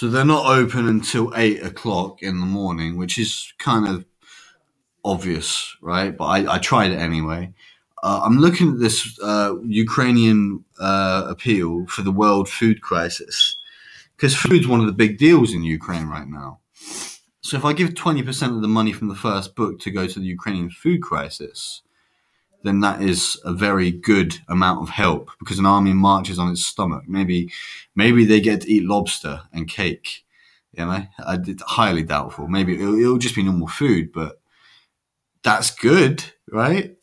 So they're not open until eight o'clock in the morning, which is kind of obvious, right? But I, I tried it anyway. Uh, I'm looking at this uh, Ukrainian uh, appeal for the world food crisis because food's one of the big deals in Ukraine right now. So if I give 20% of the money from the first book to go to the Ukrainian food crisis, then that is a very good amount of help because an army marches on its stomach. Maybe, maybe they get to eat lobster and cake. You know, I highly doubtful. Maybe it'll, it'll just be normal food, but that's good, right?